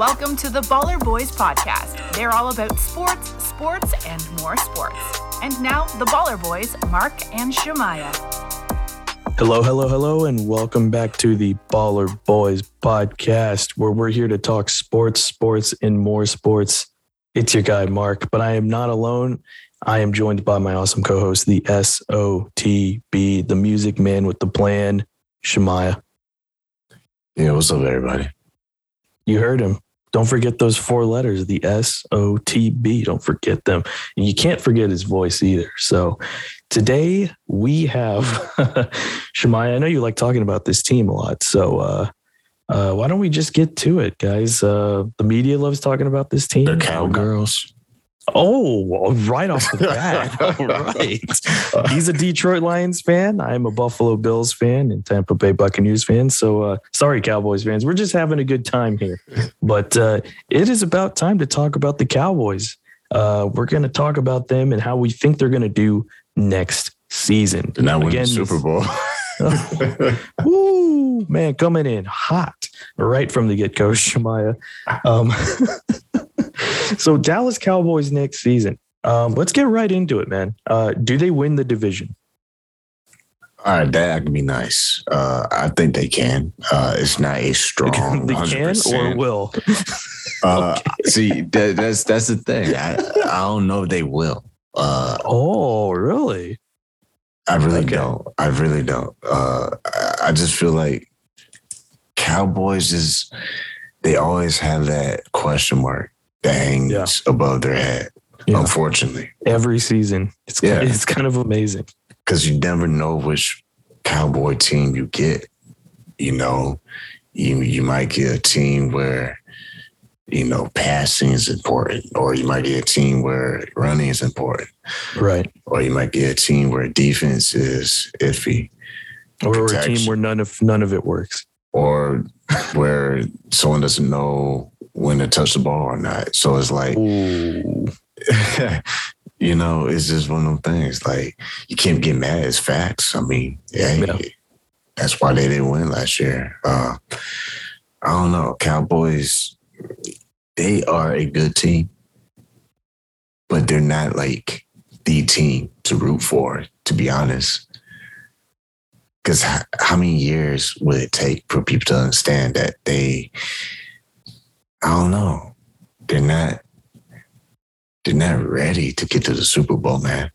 Welcome to the Baller Boys podcast. They're all about sports, sports, and more sports. And now, the Baller Boys, Mark and Shemaya. Hello, hello, hello, and welcome back to the Baller Boys podcast, where we're here to talk sports, sports, and more sports. It's your guy, Mark, but I am not alone. I am joined by my awesome co host, the SOTB, the music man with the plan, Shemaya. Yeah, what's up, everybody? You heard him. Don't forget those four letters, the S O T B. Don't forget them. And you can't forget his voice either. So today we have Shemaya. I know you like talking about this team a lot. So uh, uh, why don't we just get to it, guys? Uh, the media loves talking about this team. The cowgirls. Oh, right off the bat. All right. He's a Detroit Lions fan. I'm a Buffalo Bills fan and Tampa Bay Buccaneers fan. So uh, sorry, Cowboys fans. We're just having a good time here. But uh, it is about time to talk about the Cowboys. Uh, we're going to talk about them and how we think they're going to do next season. Did not win the Super Bowl. Woo, man, coming in hot right from the get go, Shemaya. Um, so Dallas Cowboys next season. Um, let's get right into it, man. Uh, do they win the division? All right, that could be nice. Uh, I think they can. Uh, it's not a strong. they can or will. uh, See, that, that's that's the thing. I, I don't know if they will. Uh, oh, really? I really okay. don't. I really don't. Uh, I just feel like Cowboys is they always have that question mark hangs yeah. above their head. Yeah. Unfortunately, every season it's yeah. it's kind of amazing because you never know which cowboy team you get. You know, you you might get a team where you know passing is important, or you might get a team where running is important, right? Or you might get a team where defense is iffy, or Protection. a team where none of none of it works, or where someone doesn't know when to touch the ball or not. So it's like, you know, it's just one of those things. Like you can't get mad. It's facts. I mean, yeah, yeah. that's why they didn't win last year. Uh, I don't know. Cowboys, they are a good team, but they're not like the team to root for. To be honest. Because how many years would it take for people to understand that they I don't know. They're not they're not ready to get to the Super Bowl, man.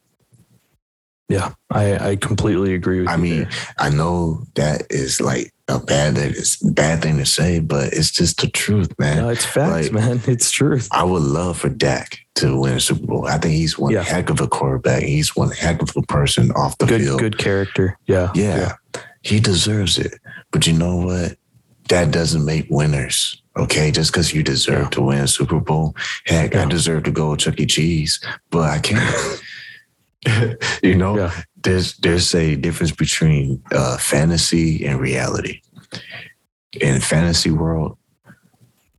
Yeah, I, I completely agree with I you. I mean, there. I know that is like a bad it's bad thing to say, but it's just the truth, man. No, it's facts, like, man. It's truth. I would love for Dak to win a Super Bowl. I think he's one yeah. heck of a quarterback. He's one heck of a person off the good, field. Good character. Yeah. yeah. Yeah. He deserves it. But you know what? That doesn't make winners. Okay, just because you deserve yeah. to win a Super Bowl, heck, yeah. I deserve to go Chuck E. Cheese, but I can't. you know, yeah. there's there's a difference between uh, fantasy and reality. In fantasy world,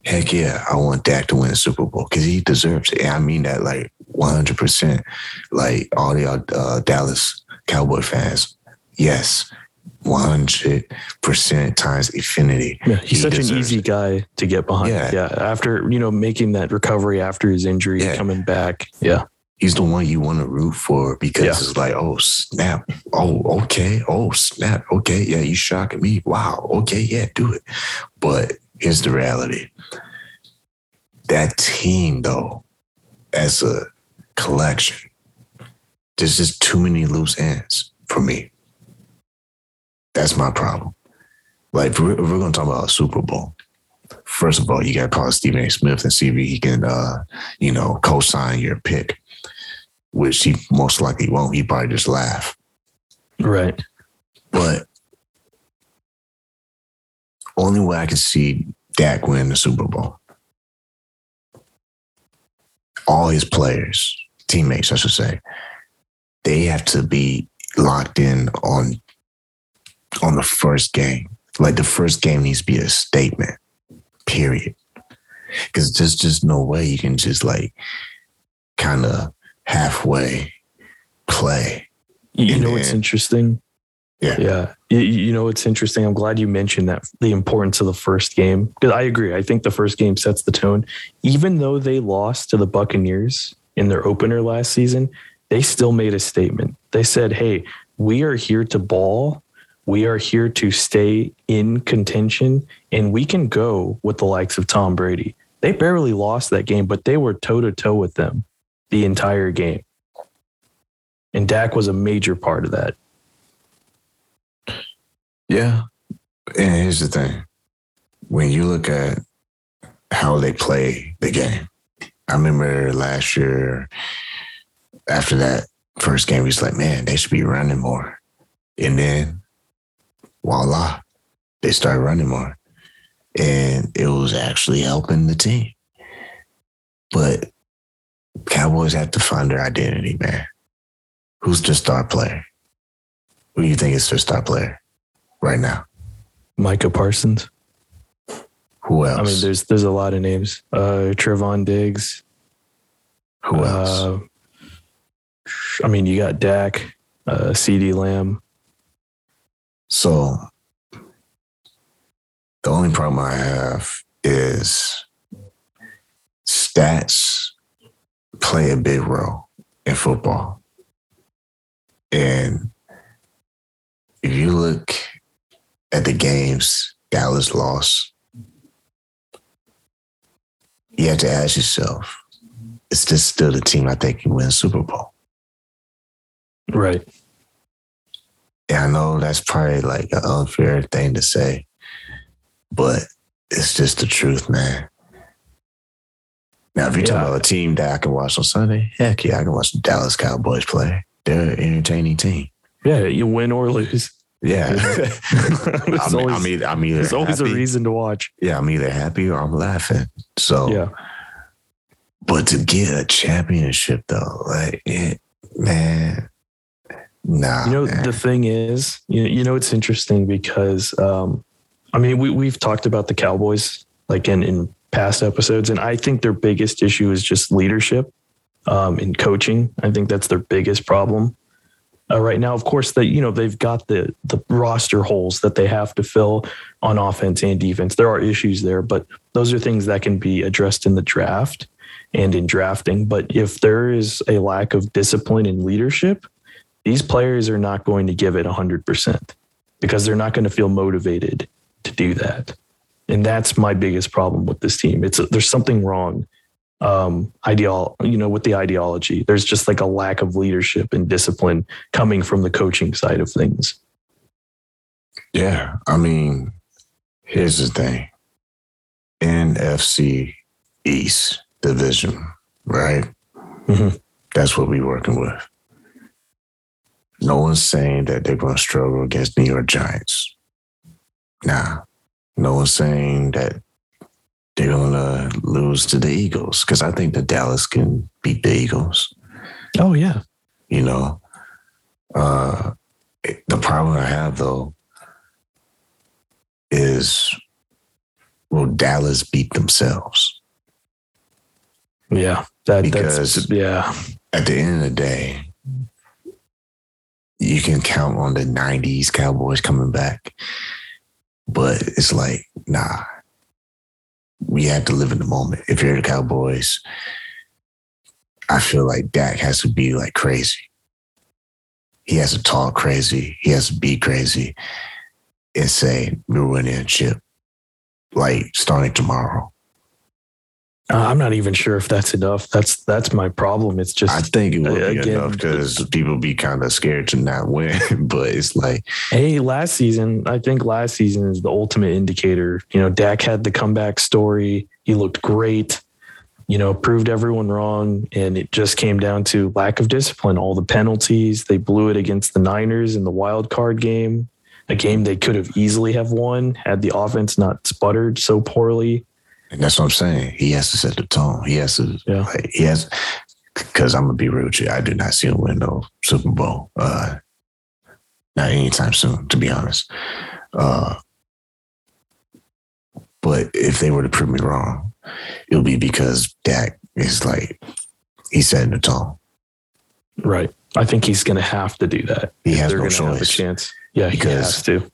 heck yeah, I want Dak to win a Super Bowl because he deserves it. And I mean that like 100. percent Like all the uh, Dallas Cowboy fans, yes, 100% times infinity. Yeah, he's he such an easy guy to get behind. Yeah. yeah. After, you know, making that recovery after his injury, yeah. coming back. Yeah. He's the one you want to root for because yeah. it's like, oh, snap. Oh, okay. Oh, snap. Okay. Yeah, you shocking me. Wow. Okay. Yeah, do it. But here's the reality that team, though, as a collection, there's just too many loose ends for me. That's my problem. Like, if we're, if we're going to talk about a Super Bowl, first of all, you got to call Stephen A. Smith and see if he can, uh, you know, co-sign your pick, which he most likely won't. He probably just laugh. Right. But only way I can see Dak win the Super Bowl. All his players, teammates, I should say, they have to be locked in on on the first game. Like the first game needs to be a statement, period. Because there's just no way you can just like kind of halfway play. You know what's interesting? Yeah. Yeah. You, you know, what's interesting. I'm glad you mentioned that the importance of the first game because I agree. I think the first game sets the tone. Even though they lost to the Buccaneers in their opener last season, they still made a statement. They said, Hey, we are here to ball. We are here to stay in contention and we can go with the likes of Tom Brady. They barely lost that game, but they were toe to toe with them the entire game. And Dak was a major part of that. Yeah. And here's the thing when you look at how they play the game, I remember last year after that first game, he's like, man, they should be running more. And then voila, they started running more. And it was actually helping the team. But Cowboys have to find their identity, man. Who's their star player? Who do you think is their star player right now? Micah Parsons. Who else? I mean, there's there's a lot of names. Uh Trevon Diggs. Who else? Uh, I mean, you got Dak, uh, CeeDee Lamb. So the only problem I have is stats play a big role in football. And if you look at the games Dallas lost, you have to ask yourself, is this still the team I think can win Super Bowl? Right. Yeah, I know that's probably like an unfair thing to say, but it's just the truth, man. Now, if you're talking about a team that I can watch on Sunday, heck yeah, I can watch the Dallas Cowboys play. They're an entertaining team. Yeah, you win or lose. Yeah. There's I'm, always, I'm either, I'm either there's always a reason to watch. Yeah, I'm either happy or I'm laughing. So, Yeah. but to get a championship though, like, it, man, nah. You know, man. the thing is, you, you know, it's interesting because, um, I mean, we, we've talked about the Cowboys like in, in past episodes, and I think their biggest issue is just leadership um, in coaching. I think that's their biggest problem uh, right now. Of course, that you know they've got the the roster holes that they have to fill on offense and defense. There are issues there, but those are things that can be addressed in the draft and in drafting. But if there is a lack of discipline and leadership, these players are not going to give it 100% because they're not going to feel motivated to do that. And that's my biggest problem with this team. It's there's something wrong um ideal you know with the ideology there's just like a lack of leadership and discipline coming from the coaching side of things Yeah, I mean, here's the thing. NFC East division, right? Mhm. That's what we're working with. No one's saying that they're going to struggle against New York Giants. Nah, no one's saying that they're going to lose to the Eagles because I think that Dallas can beat the Eagles. Oh yeah. You know? Uh the problem i have though is will dallas beat themselves? Yeah that Because- that's yeah. at the end of the day you can count on the 90s cowboys coming back but it's like nah. We have to live in the moment. If you're the cowboys i feel like dak has to be like crazy. He has to talk crazy. He has to be crazy and say we're winning a chip like starting tomorrow Uh, i'm not even sure if that's enough that's that's my problem it's just I think it would be Again, enough because people be kind of scared to not win, but it's like, Hey, last season, I think last season is the ultimate indicator. You know, Dak had the comeback story. He looked great, you know, proved everyone wrong. And it just came down to lack of discipline, all the penalties. They blew it against the Niners in the wild card game, a game they could have easily have won had the offense not sputtered so poorly. And that's what I'm saying. He has to set the tone. He has to, Yeah. like, he has, because I'm gonna be real with you. I do not see him win no Super Bowl, uh, not anytime soon, to be honest. Uh, but if they were to prove me wrong, it'll be because Dak is like he's setting the tone. Right. I think he's going to have to do that. He has no gonna have a chance. Yeah, he Because- has to.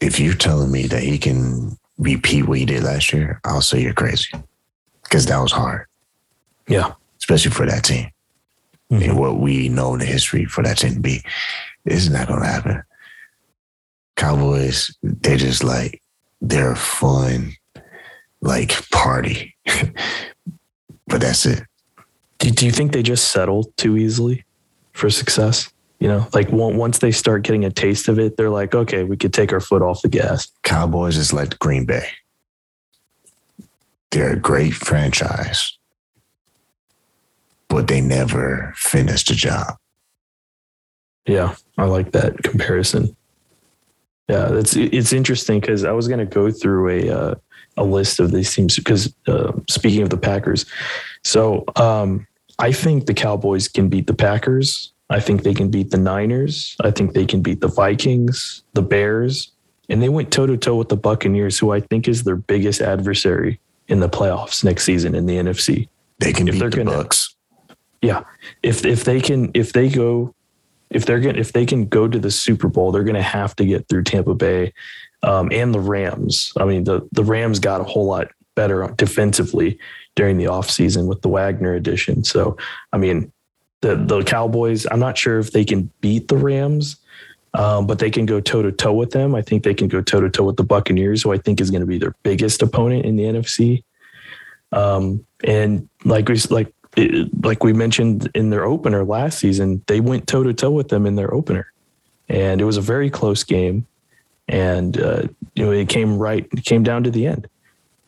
If you're telling me that he can repeat what he did last year, I'll say you're crazy. Because that was hard, Yeah. especially for that team. Mhm. And what we know the history for that team to be, this is not going to happen. Cowboys, they're just like, they're a fun, like party. but that's it. Do, do you think they just settle too easily for success? You know, like once they start getting a taste of it, they're like, okay, we could take our foot off the gas. Cowboys is like Green Bay. They're a great franchise, but they never finished the job. Yeah, I like that comparison. Yeah, it's it's interesting because I was going to go through a uh, a list of these teams because uh, speaking of the Packers, so um, I think the Cowboys can beat the Packers. I think they can beat the Niners. I think they can beat the Vikings, the Bears, and they went toe to toe with the Buccaneers, who I think is their biggest adversary in the playoffs next season in the NFC. They can If beat they're the gonna- Bucks. Yeah, if if they can if they go if they're going if they can go to the Super Bowl, they're going to have to get through Tampa Bay um, and the Rams. I mean, the the Rams got a whole lot better defensively during the offseason with the Wagner addition. So, I mean, the the Cowboys. I'm not sure if they can beat the Rams. Um, but they can go toe to toe with them. I think they can go toe to toe with the Buccaneers, who I think is going to be their biggest opponent in the NFC. Um, and like we like like we mentioned in their opener last season, they went toe to toe with them in their opener, and it was a very close game. And uh, you know, it came right, it came down to the end.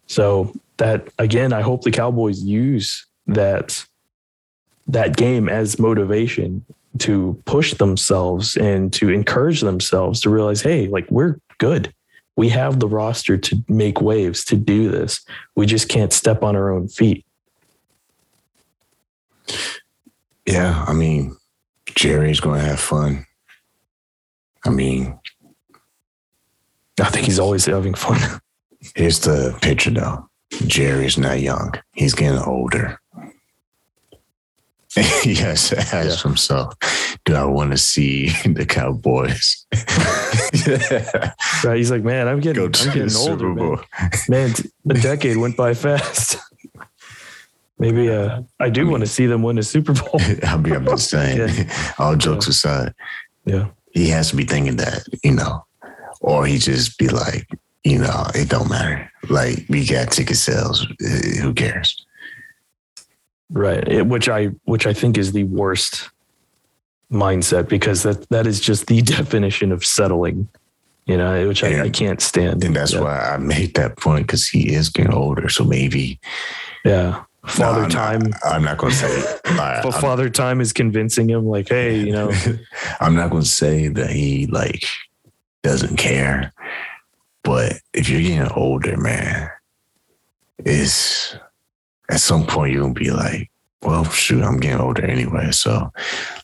So that again, I hope the Cowboys use that that game as motivation to push themselves and to encourage themselves to realize, hey, like we're good. We have the roster to make waves to do this. We just can't step on our own feet. Yeah, I mean, Jerry's going to have fun. I mean, I think he's always having fun. here's the picture though. Jerry's not young. He's getting older. He has to ask himself, do I want to see the Cowboys Right? He's like, man, I'm getting, I'm getting older, man. man. t- A decade went by fast. Maybe uh, I do want to see them win a Super Bowl. I mean, I'm just saying, all jokes aside, Yeah, he has to be thinking that, you know, or he just be like, you know, it don't matter. Like we got ticket sales. eh, Who cares? Right. It, which I, which I think is the worst mindset because that that is just the definition of settling. You know, which I, I can't stand. And that's yeah. why I made that point because he is getting older. So maybe Yeah, Father No, I'm Time. Not, I'm not going to say. I, But Father Time is convincing him, like, hey, you know, I'm not going to say that he like doesn't care. But if you're getting older, man, it's at some point you're gonna be like, well, shoot, I'm getting older anyway, so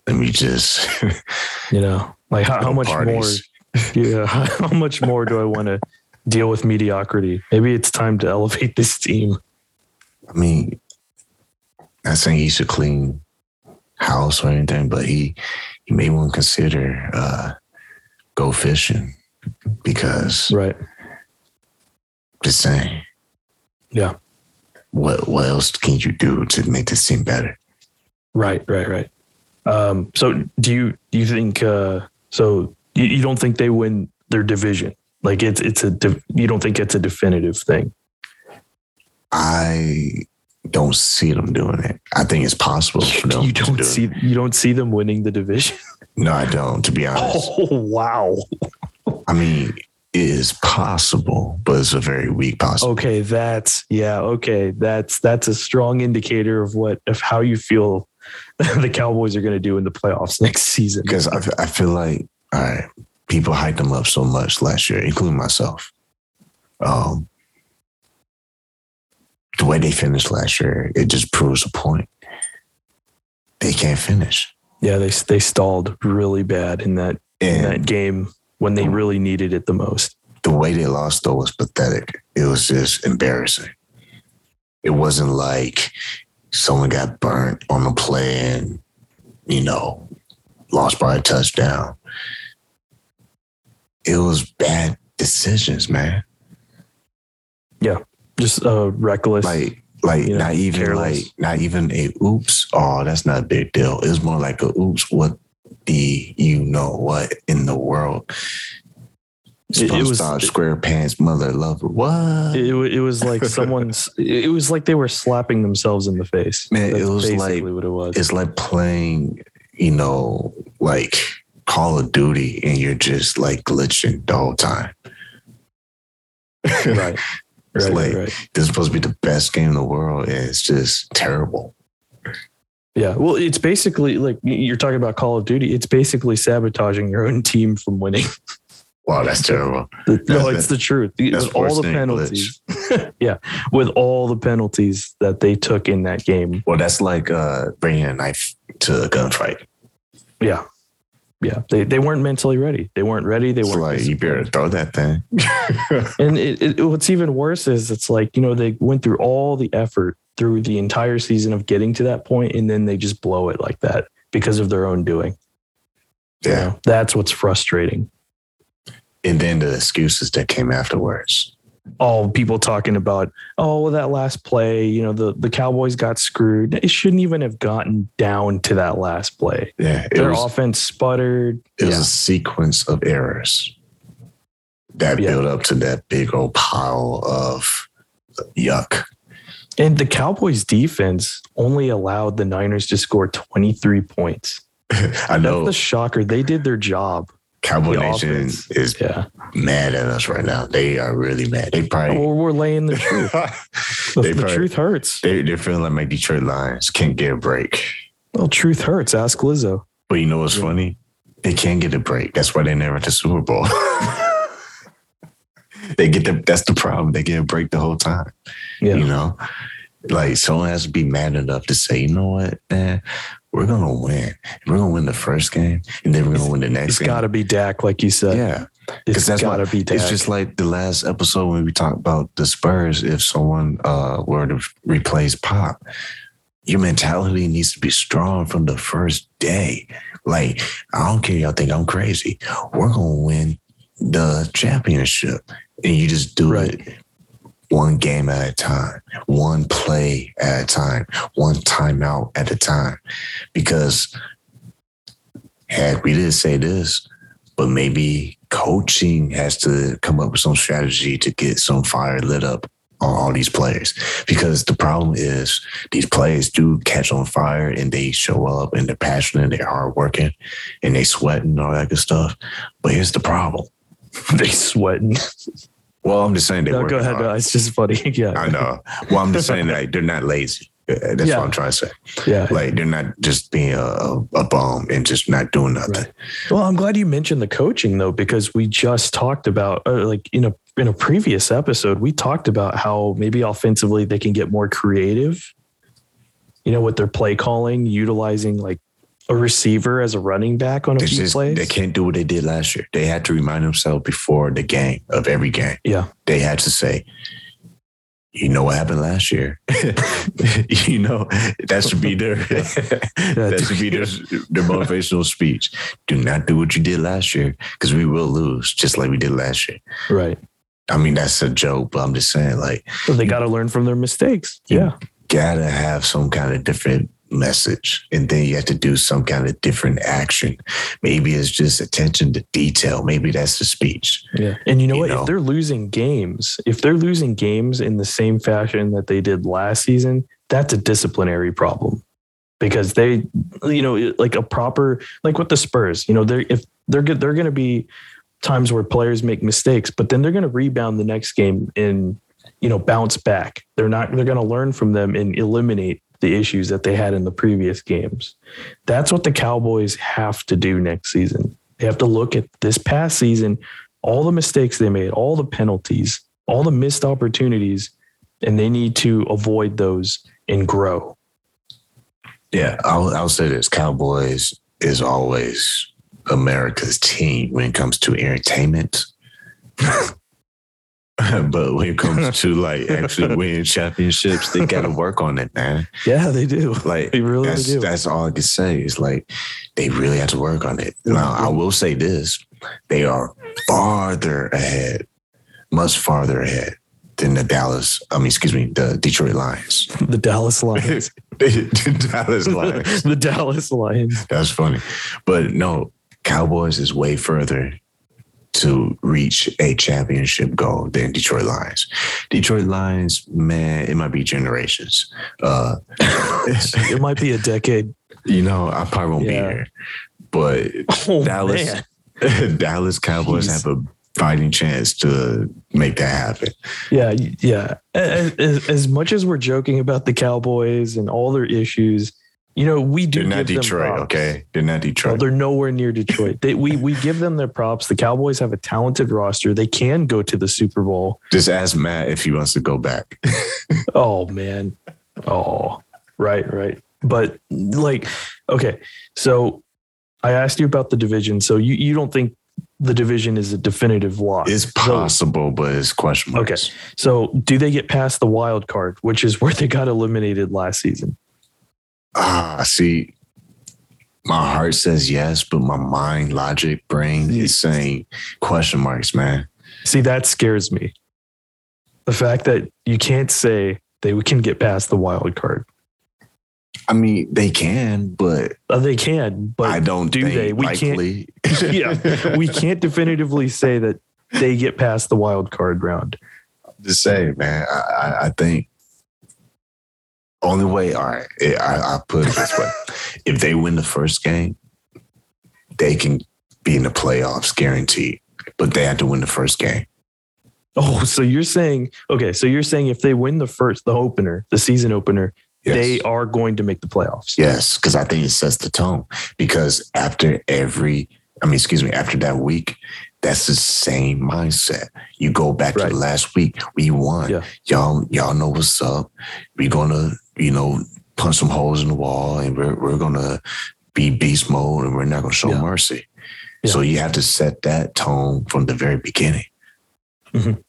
let me just you know, like how, how much parties. more? Yeah, how much more do I want to deal with mediocrity? Maybe it's time to elevate this team. I mean, not saying he should clean house or anything, but he he may want to consider uh, go fishing because Right. just saying, Yeah. What what else can you do to make this team better? Right. Right. Right. Um, so do you do you think? Uh, so you, you don't think they win their division? Like it's it's a you don't think it's a definitive thing? I don't see them doing it. I think it's possible for them You don't do see it. you don't see them winning the division. No, I don't. To be honest, Oh wow. I mean, is possible, but it's a very weak possible. Okay, that's yeah. Okay, that's that's a strong indicator of what of how you feel the Cowboys are going to do in the playoffs next season. Because I, I feel like, all right, people hyped them up so much last year, including myself. Um, the way they finished last year, it just proves a point. They can't finish. Yeah, they they stalled really bad in that in that game when they really needed it the most. the way they lost, though, was pathetic. It was just embarrassing. It wasn't like someone got burnt on the play and, you know, lost by a touchdown. it was bad decisions, man. Yeah. Just uh, reckless. Like, like You know, not even careless. like not even a oops. Oh, that's not a big deal. It was more like a oops. What the you know what in the world? It- it was- SquarePants mother lover. What? it, it was like someone's. It was like they were slapping themselves in the face. Man, it That's was basically like- what it was. it's like playing, you know, like Call of Duty, and you're just like glitching the whole time. right. It's Right, like- right. this is supposed to be the best game in the world, and it's just terrible. Yeah. Well, it's basically like you're talking about Call of Duty. It's basically sabotaging your own team from winning. Wow, that's terrible. no, That's- it's the truth. With all the penalties. yeah. With all the penalties that they took in that game. Well, that's like uh, bringing a knife to a gunfight. Yeah. Yeah. They, they weren't mentally ready. They weren't ready. They It's weren't. like you better throw that thing. And it, it, what's even worse is it's like, you know, they went through all the effort through the entire season of getting to that point, and then they just blow it like that because of their own doing. You yeah, know, that's what's frustrating. and then the excuses that came afterwards. All people talking about, oh, well, that last play, you know, the, the Cowboys got screwed. It shouldn't even have gotten down to that last play. Yeah, Their was offense sputtered. it was Yeah. a sequence of errors that Yeah. built up to that big old pile of yuck. And the Cowboys defense only allowed the Niners to score 23 points. I That's know the shocker. They did their job. Cowboy the Nation offense. is Yeah. mad at us right now. They are really mad. They probably Well, we're laying the truth. The, the probably- truth hurts. they, they're feeling like my Detroit Lions can't get a break. Well, truth hurts. Ask Lizzo. But you know what's Yeah. funny? They can't get a break. That's why they never at the Super Bowl. they get the that's the problem. They get a break the whole time. Yeah. You know? Like someone has to be mad enough to say, you know what, man, we're gonna win. We're gonna win the first game and then we're gonna win the next It's game. got to be Dak, like you said. yeah. it's that's got to why- be Dak. It's just like the last episode when we talked about the Spurs. If someone uh, were to replace Pop, your mentality needs to be strong from the first day. Like, I don't care, y'all think I'm crazy. We're going to win the championship. And you just do Right. it one game at a time, one play at a time, one timeout at a time. Because heck, we didn't say this, but maybe coaching has to come up with some strategy to get some fire lit up on all these players. Because the problem is these players do catch on fire and they show up and they're passionate, and they're hardworking, and they sweat and all that good stuff. But here's the problem. they sweating. Well, I'm just saying they No, go ahead. No, it's just funny. yeah. I know. Well, I'm just saying that they're not lazy. That's Yeah. what I'm trying to say. Yeah. Like they're not just being a, a, bum and just not doing nothing. Right. Well, I'm glad you mentioned the coaching though, because we just talked about uh, like in a in a previous episode, we talked about how maybe offensively they can get more creative. You know, with their play calling, utilizing like a receiver as a running back on a It's few just plays. they can't do what they did last year. They had to remind themselves before the game of every game. Yeah. They had to say, you know what happened last year. you know that should be their that should be their, their motivational speech. Do not do what you did last year because we will lose just like we did last year. Right. I mean that's a joke, but I'm just saying like they got to learn from their mistakes. Yeah. gotta have some kind of different message and then you have to do some kind of different action maybe it's just attention to detail maybe that's the speech Yeah. And you know You what? know? If they're losing games, if they're losing games in the same fashion that they did last season, that's a disciplinary problem. Because they, you know, like a proper, like with the Spurs, you know, they're if they're good, they're going to be times where players make mistakes, but then they're going to rebound the next game and, you know, bounce back. They're not, they're going to learn from them and eliminate the issues that they had in the previous games. That's what the Cowboys have to do next season. They have to look at this past season, all the mistakes they made, all the penalties, all the missed opportunities, and they need to avoid those and grow. yeah i'll, I'll say this cowboys is always america's team when it comes to entertainment but when it comes to like actually winning championships they gotta work on it man Yeah, they do. like They really that's, do. that's all I can say is like they really have to work on it. Now I will say this: they are farther ahead, much farther ahead than the Dallas. I mean, excuse me, the Detroit Lions. The Dallas Lions. the Dallas Lions. the Dallas Lions. That's funny, but no, Cowboys is way further to reach a championship goal than Detroit Lions. Detroit Lions, man, it might be generations. Uh, it might be a decade. You know, I probably won't Yeah. be here, but Oh, Dallas. Dallas Cowboys Jeez. have a fighting chance to make that happen. Yeah, yeah. As, as, as much as we're joking about the Cowboys and all their issues, you know, we do They're not give them Detroit, okay? They're not Well, Detroit. they're nowhere near Detroit. They, we we give them their props. The Cowboys have a talented roster. They can go to the Super Bowl. Just ask Matt if he wants to go back. Oh man. Oh, right, right. But like, okay. So I asked you about the division. So you, you don't think the division is a definitive lock? It's possible, but it's question marks. Okay. So do they get past the wild card, which is where they got eliminated last season? Ah, see, my heart says yes, but my mind, logic, brain is saying question marks, man. See, that scares me. The fact that you can't say they can get past the wild card. I mean, they can, but Uh, they can, but I don't do they? We can't- yeah, we can't definitively say that they get past the wild card round. Just say, man. I, I think only way. All right, I, I put it this way: if they win the first game, they can be in the playoffs, guaranteed. But they have to win the first game. Oh, so you're saying okay? So you're saying if they win the first, the opener, the season opener, Yes. they are going to make the playoffs. Yes, because I think it sets the tone. Because after every, I mean, excuse me, after that week, that's the same mindset. You go back to Right. the last week, we won. Yeah. Y'all, y'all know what's up. We're gonna, you know, punch some holes in the wall, and we're we're gonna be beast mode, and we're not gonna show Yeah. mercy. Yeah. So you have to set that tone from the very beginning. Mm-hmm.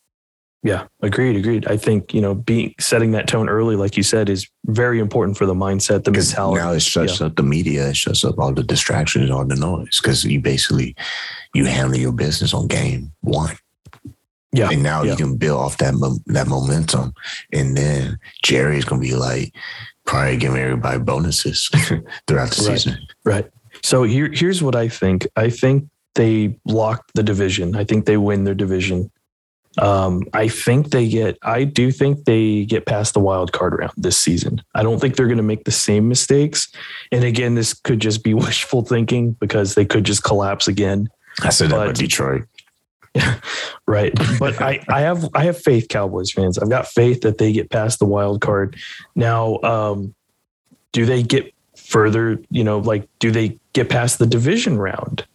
Yeah, agreed, agreed. I think you know, being setting that tone early, like you said, is very important for the mindset, the mentality. now it shuts up the media, it shuts up all the distractions, all the noise. Because you basically you handle your business on game one. Yeah, and now yeah. you can build off that mo- that momentum, and then Jerry's gonna be like probably giving everybody bonuses throughout the Right. season. Right. So here, here's what I think. I think they locked the division. I think they win their division. Um, I think they get. I do think they get past the wild card round this season. I don't think they're going to make the same mistakes. And again, this could just be wishful thinking because they could just collapse again. I said that about Detroit. Right. But I, I have I have faith, Cowboys fans. I've got faith that they get past the wild card. Now, um, do they get further, you know, like do they get past the division round?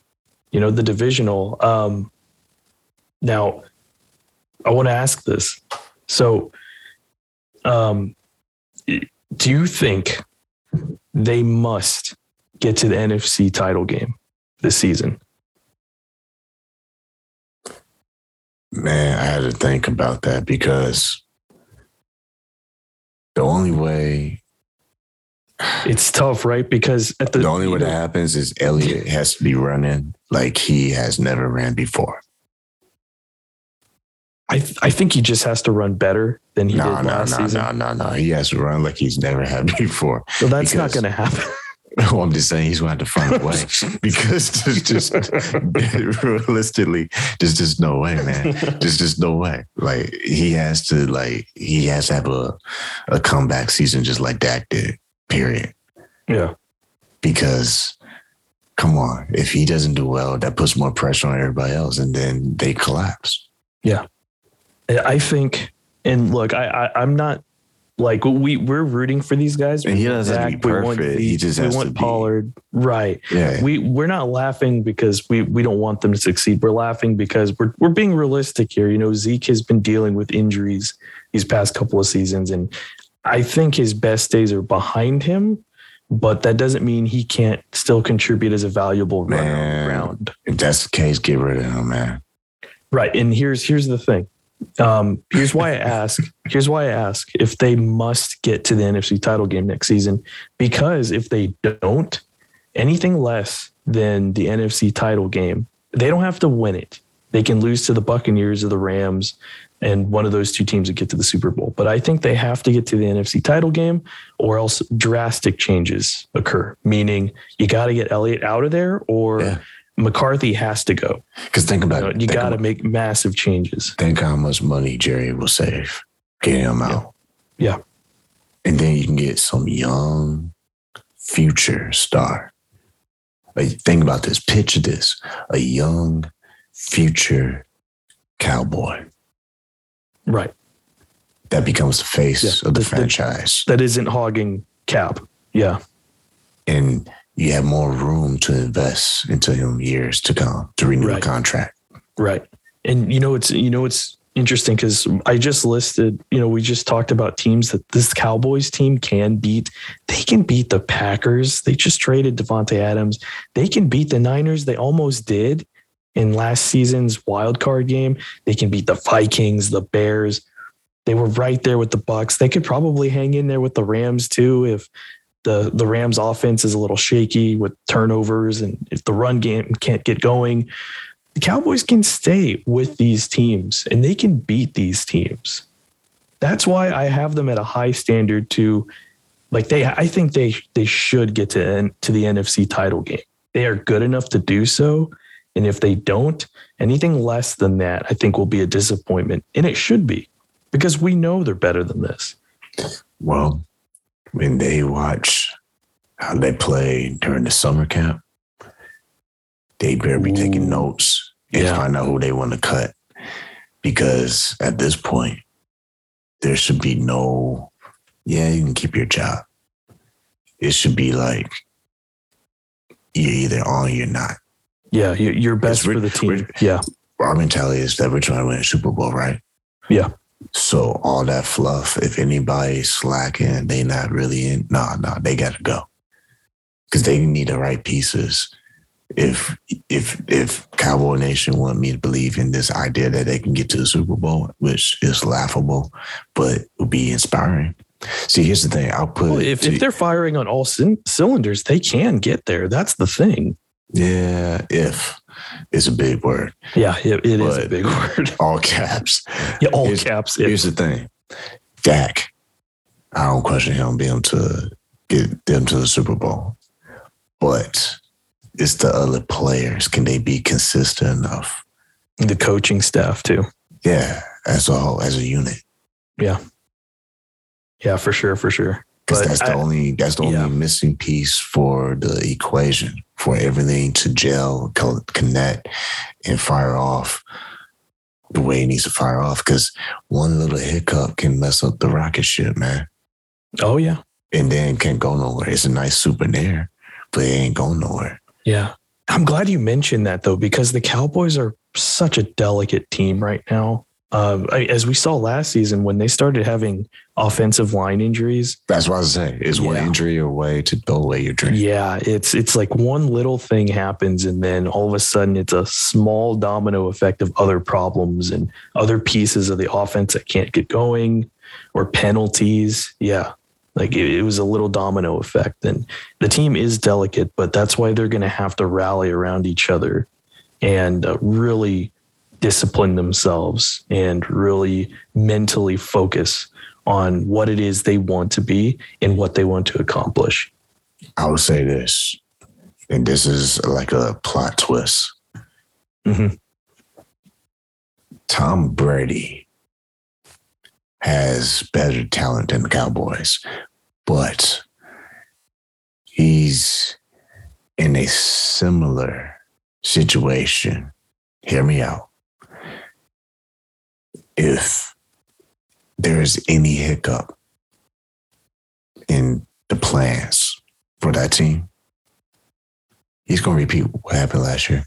You know, the divisional. Um now I want to ask this. So um do you think they must get to the NFC title game this season? Man, I had to think about that because the only way It's tough, right? Because at the, the only way that happens is Elliott has to be running like he has never ran before. I th- I think he just has to run better than he No, did no, last no, season. no, no, no. He has to run like he's never had before. So that's not going to happen. Well, I'm just saying he's going to have to find a way because there's just realistically, there's just no way, man. There's just no way. Like he has to, like he has to have a a comeback season just like Dak did. Period. yeah. Because come on, if he doesn't do well, that puts more pressure on everybody else, and then they collapse. Yeah. I think, and look, I, I I'm not like we we're rooting for these guys. And he doesn't have to be we want perfect. He just we has want to be- Pollard, right? Yeah, We we're not laughing because we we don't want them to succeed. We're laughing because we're we're being realistic here. You know, Zeke has been dealing with injuries these past couple of seasons, and I think his best days are behind him. But that doesn't mean he can't still contribute as a valuable runner on Man. the ground. if that's the case, get rid of him, man. Right. And here's here's the thing. Um, here's why I ask. Here's why I ask if they must get to the NFC title game next season. Because if they don't, anything less than the NFC title game, they don't have to win it. they can lose to the Buccaneers or the Rams, and one of those two teams would get to the Super Bowl. But I think they have to get to the NFC title game, or else drastic changes occur. Meaning you got to get Elliott out of there, or Yeah. McCarthy has to go. Because think You, about know, it. you got to make massive changes. think how much money Jerry will save getting him out. Yeah. And then you can get some young future star. Like, think about this. Picture this a young future cowboy Right. that becomes the face Yeah, of the, the- the- franchise. That isn't hogging cap. Yeah. and you have more room to invest into him years to come to renew a contract. Right. And you know it's you know it's interesting because I just listed, you know, we just talked about teams that this Cowboys team can beat. They can beat the Packers. They just traded Davante Adams. They can beat the Niners. They almost did in last season's wild card game. They can beat the Vikings, the Bears. They were right there with the Bucks. They could probably hang in there with the Rams too if the the Rams offense is a little shaky with turnovers and if the run game can't get going the Cowboys can stay with these teams and they can beat these teams. That's why I have them at a high standard to like they I think they they should get to to the NFC title game. They are good enough to do so and if they don't, anything less than that I think will be a disappointment and it should be because we know they're better than this. Well, when they watch how they play during the summer camp, they better be taking notes and Yeah. find out who they want to cut. Because at this point, there should be no, yeah, you can keep your job. It should be like you're either on or you're not. Yeah, you- you're best for the team. Yeah. Our mentality is that we're trying to win a Super Bowl, right? Yeah. So all that fluff, if anybody's slacking, they not really in. Nah, nah, they gotta go because they need the right pieces. If if if Cowboy Nation want me to believe in this idea that they can get to the Super Bowl, which is laughable, but would be inspiring. See, here's the thing. I'll put Well, it if, to- if they're firing on all cyn- cylinders, they can get there. That's the thing. yeah, if it's a big word, Yeah, it, it is a big word. all caps. Yeah, all Here's- caps. Here's the thing, Dak. I don't question him being able to get them to the Super Bowl, but it's the other players. Can they be consistent enough? the coaching staff too. Yeah, as a whole, as a unit, Yeah. Yeah, for sure, for sure. Because that's the I- only that's the only missing piece for the equation for everything to gel, co- connect, and fire off the way it needs to fire off. Because one little hiccup can mess up the rocket ship, man. Oh yeah, and then can't go nowhere. It's a nice souvenir, but it ain't going nowhere. yeah. I'm glad you mentioned that though, because the Cowboys are such a delicate team right now. Uh, as we saw last season, when they started having offensive line injuries, That's what I was saying. One Yeah. injury away to throw away your dream. Yeah, it's it's like one little thing happens and then all of a sudden it's a small domino effect of other problems and other pieces of the offense that can't get going or penalties. Yeah. Like it, it was a little domino effect and the team is delicate, but that's why they're going to have to rally around each other and uh, really discipline themselves and really mentally focus on what it is they want to be and what they want to accomplish. I would say this, and this is like a plot twist. Mhm. Tom Brady has better talent than the Cowboys, but he's in a similar situation. Hear me out. If there is any hiccup in the plans for that team, he's going to repeat what happened last year.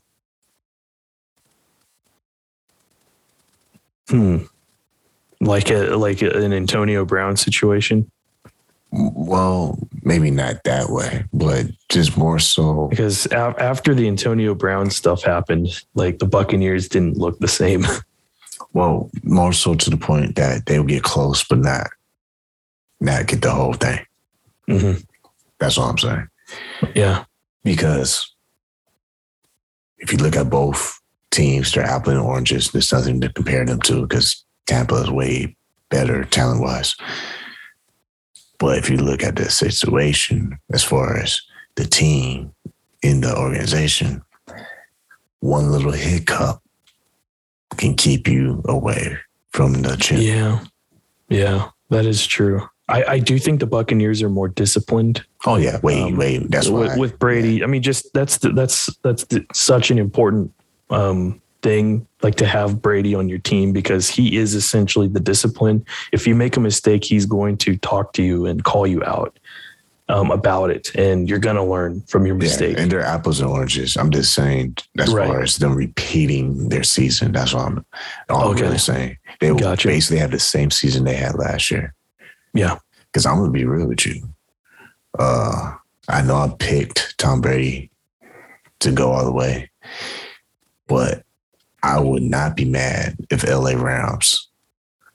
Hmm. Like a like a, an Antonio Brown situation Well, maybe not that way, but just more so. because after the Antonio Brown stuff happened, like the Buccaneers didn't look the same. Well, more so to the point that they'll get close, but not not get the whole thing. Mhm. That's all I'm saying. Yeah. Because if you look at both teams. They're apple and oranges. There's nothing to compare them to because Tampa is way better talent wise. But if you look at the situation as far as the team in the organization, one little hiccup can keep you away from the chip. Yeah. Yeah, that is true. I, I do think the Buccaneers are more disciplined. Oh yeah, wait, Um, wait. That's with, why with Brady. I mean, just that's the, that's that's the, such an important um, thing, like to have Brady on your team because he is essentially the discipline. If you make a mistake, he's going to talk to you and call you out um, about it, and you're going to learn from your Yeah, and they're apples and oranges. I'm just saying as Right. far as them repeating their season. That's all I'm, all Okay. I'm really saying. They will Gotcha. basically have the same season they had last year. yeah, Because I'm gonna be real with you. Uh, I know I picked Tom Brady to go all the way, but I would not be mad if LA Rams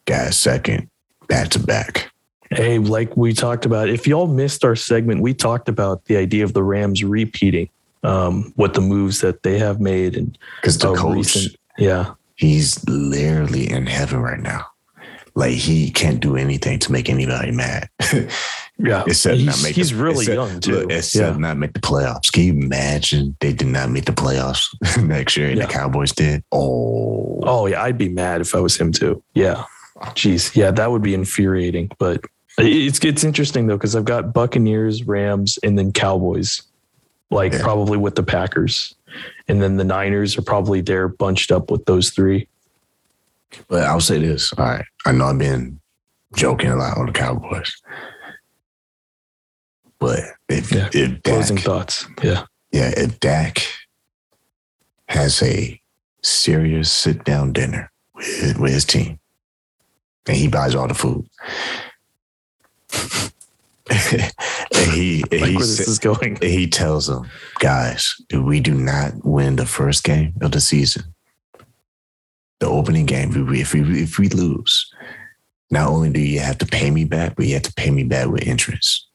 got second back to back. Hey, like we talked about, if y'all missed our segment, we talked about the idea of the Rams repeating um, what the moves that they have made and Because the coach, recent- yeah, he's literally in heaven right now. Like he can't do anything to make anybody mad. yeah. Except he's, not make he's the- really except- young too. Look, except yeah. not make the playoffs. Can you imagine they did not make the playoffs next year and Yeah. the Cowboys did? Oh, Oh yeah, I'd be mad if I was him too. Yeah, jeez, yeah, that would be infuriating. But it's it's interesting though because I've got Buccaneers, Rams, and then Cowboys, like Yeah. probably with the Packers, and then the Niners are probably there bunched up with those three. But I'll say this. All right. I know I've been joking a lot on the Cowboys. But if Yeah. if Closing thoughts. Yeah, yeah, if Dak has a serious sit down dinner with, with his team and he buys all the food. and he like he, where this is going. he tells them, guys, if we do not win the first game of the season, the opening game, if we, if we, if we lose, not only do you have to pay me back, but you have to pay me back with interest.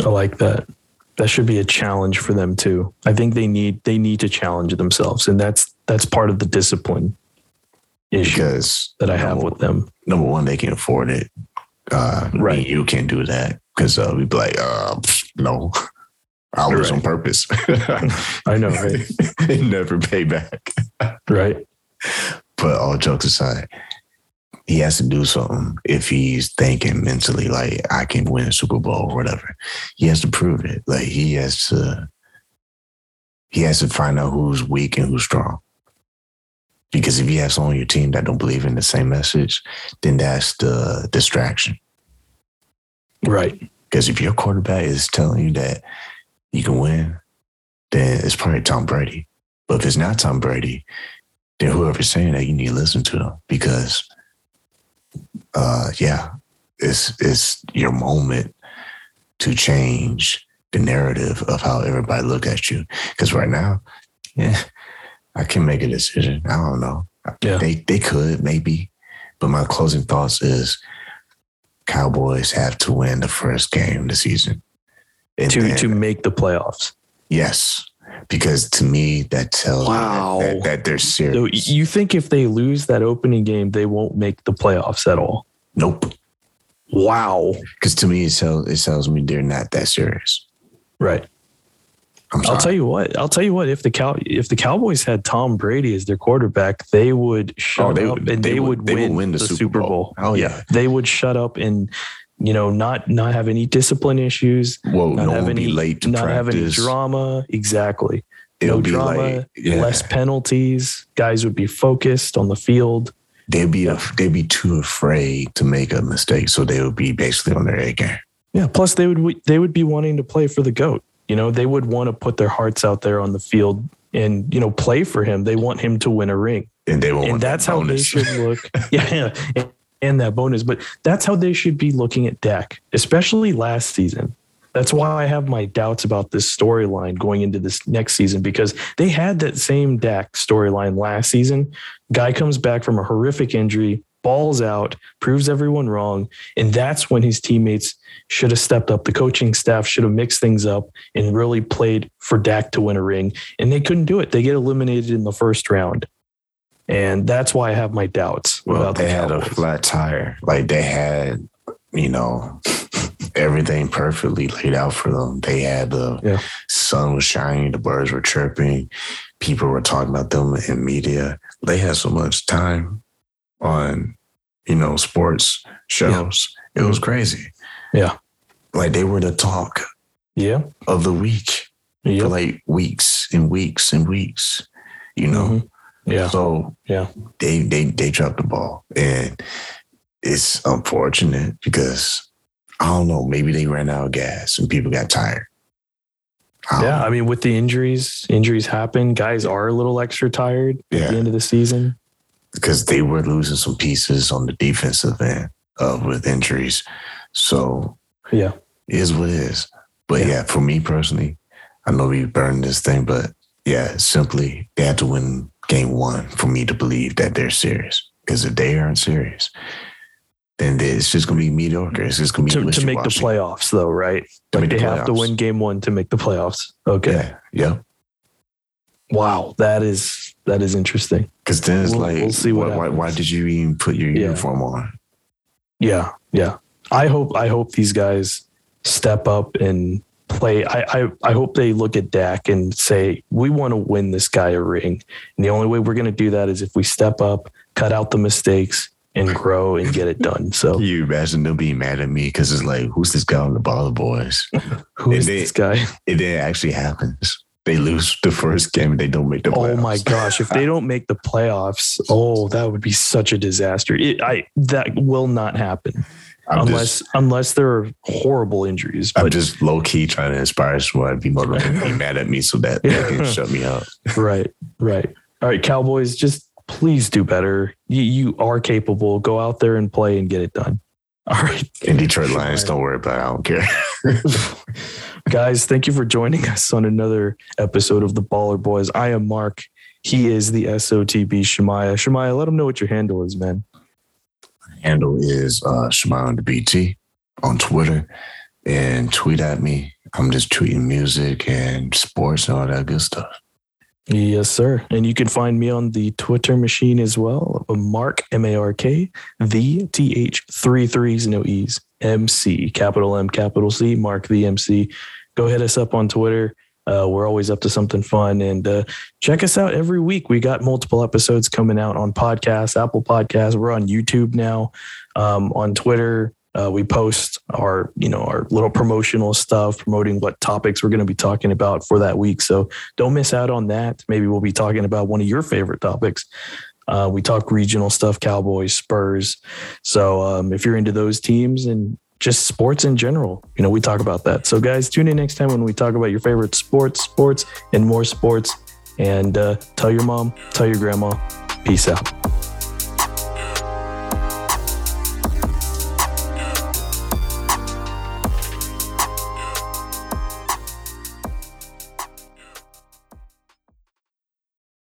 I like that. That should be a challenge for them too. I think they need they need to challenge themselves, and that's that's part of the discipline issue Because that I have number, with them. number one, they can afford it. Uh, Right. you can't do that because uh, we'd be like, uh, no, I was Right. on purpose. I know, right? never pay back. Right. But all jokes aside, he has to do something if he's thinking mentally like I can win a Super Bowl or whatever. He has to prove it. Like he has to he has to find out who's weak and who's strong. Because if you have someone on your team that don't believe in the same message, then that's the distraction. Right. Because if your quarterback is telling you that you can win, then it's probably Tom Brady. But if it's not Tom Brady, then whoever's saying that, you need to listen to them because, uh, yeah, it's it's your moment to change the narrative of how everybody look at you. Because right now, yeah, I can make a decision. I don't know. Yeah. They they could maybe, but my closing thoughts is Cowboys have to win the first game of the season. And To then- to make the playoffs. yes, because to me that tells Wow. that, that, that they're So serious. you think if they lose that opening game, they won't make the playoffs at all? nope. Wow. Because to me it tells it tells me they're not that serious. Right. I'll tell you what. I'll tell you what. If the cow if the Cowboys had Tom Brady as their quarterback, they would oh, shut Oh, they up would- and they they, would- would, they win, win the the, Super Bowl. Bowl. Oh, yeah. they would shut up and you know not not have any discipline issues, Well, not no have any be late to not have any drama. Exactly. It'll no be drama, like yeah, less penalties. Guys would be focused on the field. they'd be a, they'd be too afraid to make a mistake, so they would be basically on their A game. Yeah. Plus, they would they would be wanting to play for the goat. You know, they would want to put their hearts out there on the field and you know play for him. They want him to win a ring. And they won't and want that that's how they should look. yeah, and, and that bonus, but that's how they should be looking at Dak, especially last season. That's why I have my doubts about this storyline going into this next season because they had that same Dak storyline last season. Guy comes back from a horrific injury, balls out, proves everyone wrong. And that's when his teammates should have stepped up. The coaching staff should have mixed things up and really played for Dak to win a ring. And they couldn't do it. They get eliminated in the first round. And that's why I have my doubts. Well, they the had a flat tire. Like they had, you know, everything perfectly laid out for them. They had the yeah. sun was shining, the birds were chirping, people were talking about them in media. They had so much time on, you know, sports shows. Yeah. It was crazy. Yeah. Like they were the talk yeah. of the week yep. for like weeks and weeks and weeks, you know? Mm-hmm. Yeah. So yeah, they they they dropped the ball, and it's unfortunate because I don't know. Maybe they ran out of gas and people got tired. I yeah, know. I mean, with the injuries, injuries happen. Guys are a little extra tired yeah. at the end of the season because they were losing some pieces on the defensive end uh, with injuries. So yeah, it is what it is. But yeah. yeah, for me personally, I know we burned this thing, but yeah, simply they had to win game one for me to believe that they're serious. Because if they aren't serious, then it's just going to be mediocre. It's just going to be to, to make the playoffs, though, right? To like they the have to win game one to make the playoffs. Okay. Yeah. yeah. Wow, that is that is interesting. Because then it's we'll, like, we'll see what. Why, why, did you even put your yeah. uniform on? Yeah, yeah. I hope I hope these guys step up and play. I, I, I hope they look at Dak and say, we want to win this guy a ring. And the only way we're going to do that is if we step up, cut out the mistakes, and grow and get it done. So Can you imagine them being mad at me because it's like, who's this guy on the Baller Boys? Who is they, this guy? It then actually happens. They lose the first game and they don't make the playoffs. Oh my gosh. If they don't make the playoffs, oh, that would be such a disaster. It, I that will not happen. I'm unless just, unless there are horrible injuries. But, I'm just low key trying to inspire someone people to be mad at me so that yeah. they can shut me up. Right, right. All right, Cowboys, just please do better. You, you are capable. Go out there and play and get it done. All right. In Detroit Lions, don't worry about it. I don't care. Guys, thank you for joining us on another episode of the Baller Boys. I am Mark. He is the SOTB Shemaya. Shemaya, let him know what your handle is, man My handle is uh, Shemai on the BT on Twitter and tweet at me. I'm just tweeting music and sports and all that good stuff. Yes, sir. And you can find me on the Twitter machine as well. Mark M A R K the T H three threes no E's M C capital M capital C Mark the MC. Go hit us up on Twitter. Uh, we're always up to something fun and uh, check us out every week. We got multiple episodes coming out on podcasts, Apple Podcasts. We're on YouTube now, um, on Twitter. Uh, we post our, you know, our little promotional stuff, promoting what topics we're going to be talking about for that week. So don't miss out on that. Maybe we'll be talking about one of your favorite topics. Uh, we talk regional stuff, Cowboys, Spurs. So um, if you're into those teams and just sports in general. You know, we talk about that. So, guys, tune in next time when we talk about your favorite sports, sports, and more sports. And uh, tell your mom, tell your grandma. Peace out.